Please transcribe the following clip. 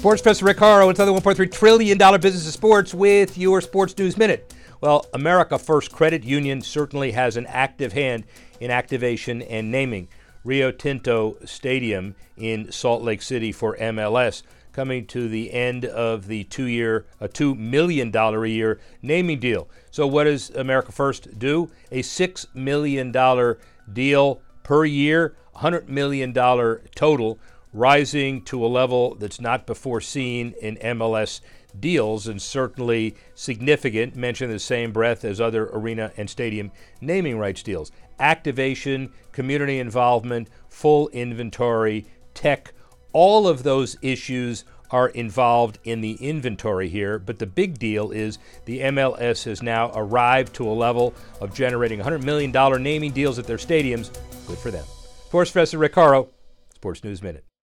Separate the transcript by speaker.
Speaker 1: Sports Professor Rick Horrow into the $1.3 trillion business of sports with your Sports News Minute. Well, America First Credit Union certainly has an active hand in activation and naming. Rio Tinto Stadium in Salt Lake City for MLS coming to the end of the two-year, a two million dollar a year naming deal. So, what does America First do? A six million dollar deal per year, hundred million dollar total rising to a level that's not before seen in MLS deals and certainly significant, mentioned in the same breath as other arena and stadium naming rights deals. Activation, community involvement, full inventory, tech, all of those issues are involved in the inventory here, but the big deal is the MLS has now arrived to a level of generating $100 million naming deals at their stadiums. Good for them. Sports Professor Rick Horrow, Sports News Minute.